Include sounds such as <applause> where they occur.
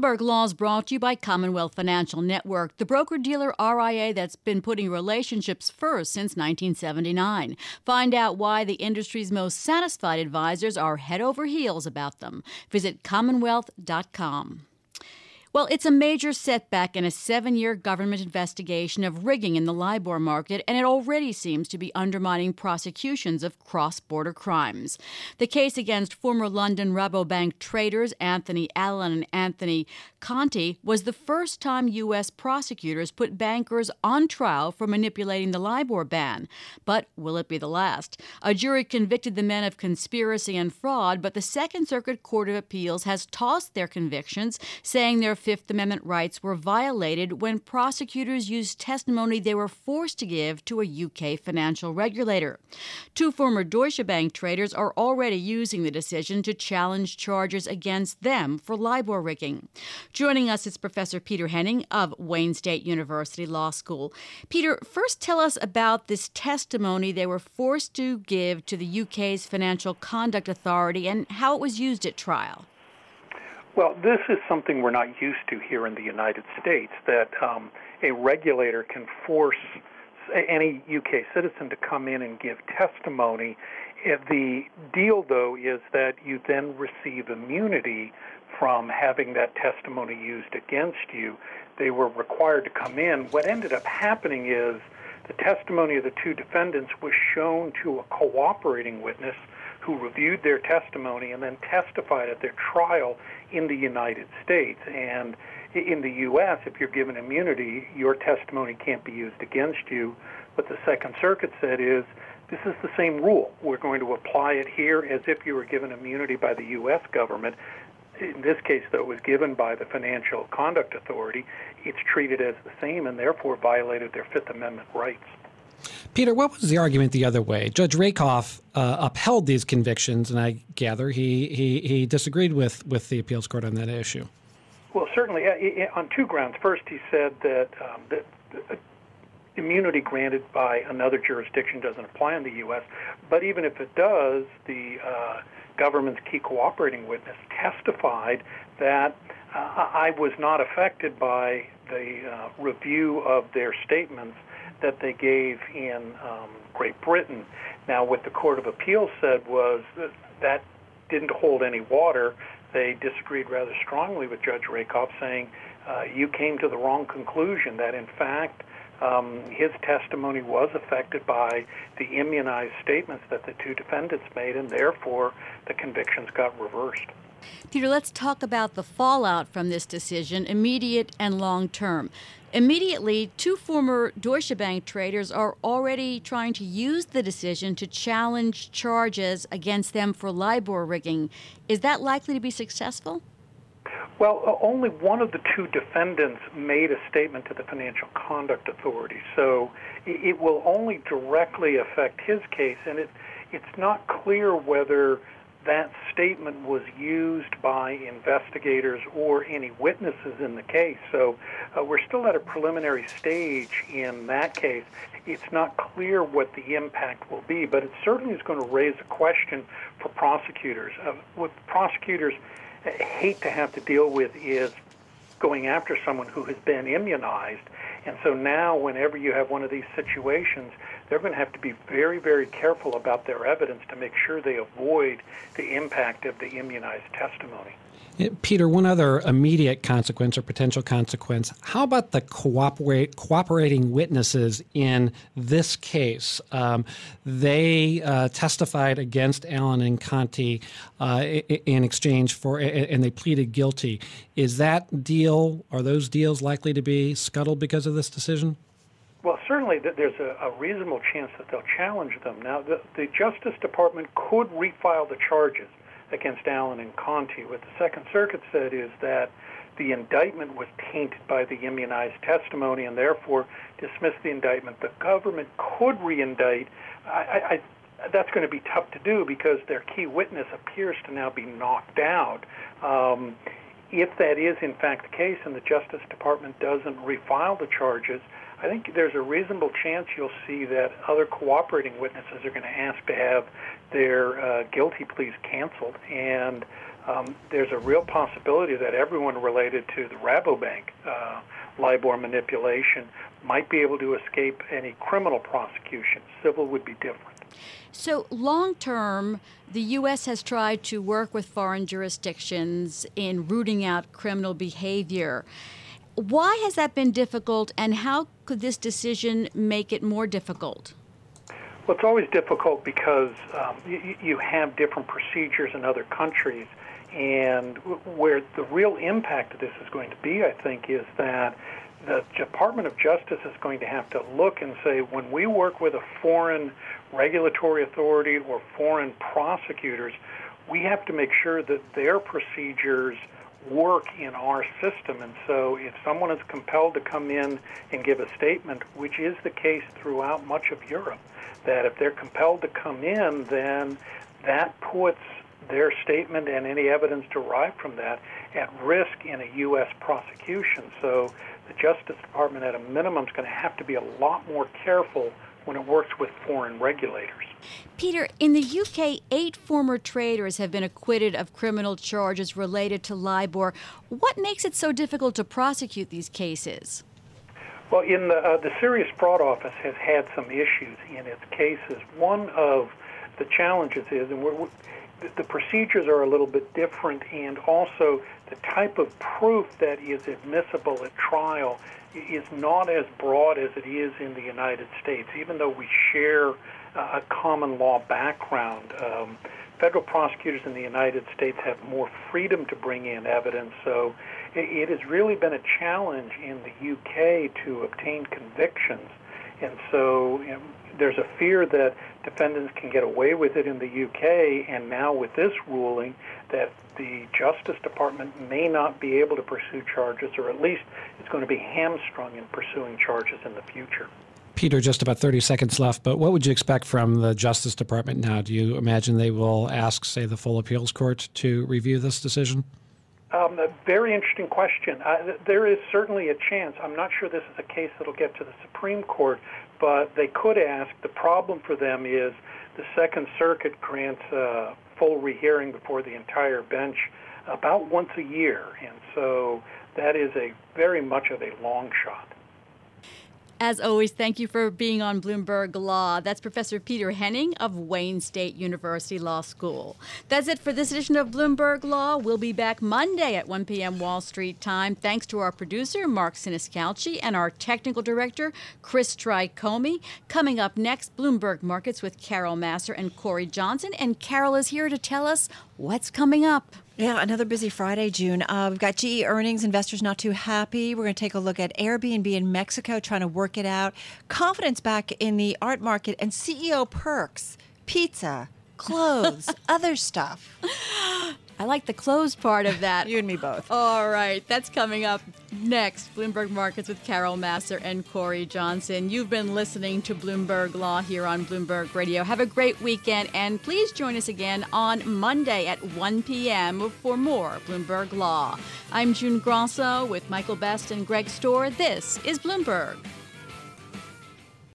Bloomberg Law is brought to you by Commonwealth Financial Network, the broker dealer RIA that's been putting relationships first since 1979. Find out why the industry's most satisfied advisors are head over heels about them. Visit commonwealth.com. Well, it's a major setback in a seven year government investigation of rigging in the LIBOR market, and it already seems to be undermining prosecutions of cross border crimes. The case against former London Rabobank traders Anthony Allen and Anthony Conti was the first time U.S. prosecutors put bankers on trial for manipulating the LIBOR ban. But will it be the last? A jury convicted the men of conspiracy and fraud, but the Second Circuit Court of Appeals has tossed their convictions, saying their Fifth Amendment rights were violated when prosecutors used testimony they were forced to give to a UK financial regulator. Two former Deutsche Bank traders are already using the decision to challenge charges against them for LIBOR rigging. Joining us is Professor Peter Henning of Wayne State University Law School. Peter, first tell us about this testimony they were forced to give to the UK's Financial Conduct Authority and how it was used at trial. Well, this is something we're not used to here in the United States that um, a regulator can force any UK citizen to come in and give testimony. The deal, though, is that you then receive immunity from having that testimony used against you. They were required to come in. What ended up happening is the testimony of the two defendants was shown to a cooperating witness who reviewed their testimony and then testified at their trial in the United States. And in the U.S., if you're given immunity, your testimony can't be used against you. What the Second Circuit said is this is the same rule. We're going to apply it here as if you were given immunity by the U.S. government. In this case, though, it was given by the Financial Conduct Authority. It's treated as the same and therefore violated their Fifth Amendment rights. Peter, what was the argument the other way? Judge Rakoff uh, upheld these convictions, and I gather he, he, he disagreed with, with the appeals court on that issue. Well, certainly uh, on two grounds. First, he said that, um, that uh, immunity granted by another jurisdiction doesn't apply in the U.S., but even if it does, the uh, government's key cooperating witness testified that uh, I was not affected by the uh, review of their statements that they gave in um, Great Britain. Now, what the Court of Appeals said was that that didn't hold any water. They disagreed rather strongly with Judge Rakoff, saying uh, you came to the wrong conclusion. That in fact, um, his testimony was affected by the immunized statements that the two defendants made, and therefore the convictions got reversed. Peter, let's talk about the fallout from this decision, immediate and long term. Immediately, two former Deutsche Bank traders are already trying to use the decision to challenge charges against them for LIBOR rigging. Is that likely to be successful? Well, only one of the two defendants made a statement to the Financial Conduct Authority, so it will only directly affect his case, and it, it's not clear whether that statement was used by investigators or any witnesses in the case. So uh, we're still at a preliminary stage in that case. It's not clear what the impact will be, but it certainly is going to raise a question for prosecutors. Uh, what prosecutors hate to have to deal with is going after someone who has been immunized. And so now, whenever you have one of these situations, they're going to have to be very, very careful about their evidence to make sure they avoid the impact of the immunized testimony. Peter, one other immediate consequence or potential consequence. How about the cooperate, cooperating witnesses in this case? Um, they uh, testified against Allen and Conti uh, in exchange for, and they pleaded guilty. Is that deal, are those deals likely to be scuttled because of this decision? Certainly there's a, a, reasonable chance that they'll challenge them. Now, the, the, Justice Department could refile the charges against Allen and Conti. What the Second Circuit said is that the indictment was tainted by the immunized testimony and therefore dismissed the indictment. The government could reindict. I, I, that's going to be tough to do because their key witness appears to now be knocked out. Um, if that is in fact the case and the Justice Department doesn't refile the charges, I think there's a reasonable chance you'll see that other cooperating witnesses are going to ask to have their uh, guilty pleas canceled, and um, there's a real possibility that everyone related to the Rabobank uh, LIBOR manipulation might be able to escape any criminal prosecution. Civil would be different. So, long term, the U.S. has tried to work with foreign jurisdictions in rooting out criminal behavior. Why has that been difficult, and how could this decision make it more difficult? Well, it's always difficult because um, you, you have different procedures in other countries. And where the real impact of this is going to be, I think, is that the Department of Justice is going to have to look and say, when we work with a foreign regulatory authority or foreign prosecutors, we have to make sure that their procedures work in our system. And so if someone is compelled to come in and give a statement, which is the case throughout much of Europe, that if they're compelled to come in, then that puts their statement and any evidence derived from that at risk in a U.S. prosecution. So the Justice Department, at a minimum, is going to have to be a lot more careful when it works with foreign regulators. Peter, in the UK, eight former traders have been acquitted of criminal charges related to LIBOR. What makes it so difficult to prosecute these cases? Well, in the, uh, the Serious Fraud Office has had some issues in its cases. One of the challenges is, and we're, the procedures are a little bit different, and also the type of proof that is admissible at trial is not as broad as it is in the United States, even though we share a common law background. Um, federal prosecutors in the United States have more freedom to bring in evidence, so it, it has really been a challenge in the UK to obtain convictions. And so know, there's a fear that defendants can get away with it in the UK, and now with this ruling, that the Justice Department may not be able to pursue charges, or at least it's going to be hamstrung in pursuing charges in the future. Peter, just about 30 seconds left, but what would you expect from the Justice Department now? Do you imagine they will ask, say, the full appeals court to review this decision? Um, a very interesting question. Uh, there is certainly a chance. I'm not sure this is a case that'll get to the Supreme Court, but they could ask. The problem for them is the Second Circuit grants a full rehearing before the entire bench about once a year, and so that is a very much of a long shot. As always, thank you for being on Bloomberg Law. That's Professor Peter Henning of Wayne State University Law School. That's it for this edition of Bloomberg Law. We'll be back Monday at 1 p.m. Wall Street time. Thanks to our producer, Mark Siniscalchi, and our technical director, Chris Tricomi. Coming up next, Bloomberg Markets with Carol Massar and Corey Johnson. And Carol is here to tell us what's coming up. Yeah, another busy Friday, June. Uh, we've got GE earnings, investors not too happy. We're going to take a look at Airbnb in Mexico, trying to work it out. Confidence back in the art market, and CEO perks, pizza, clothes, <laughs> other stuff. <laughs> I like the closed part of that. <laughs> you and me both. All right, that's coming up next. Bloomberg Markets with Carol Massar and Corey Johnson. You've been listening to Bloomberg Law here on Bloomberg Radio. Have a great weekend, and please join us again on Monday at 1 p.m. for more Bloomberg Law. I'm June Grosso with Michael Best and Greg Stohr. This is Bloomberg.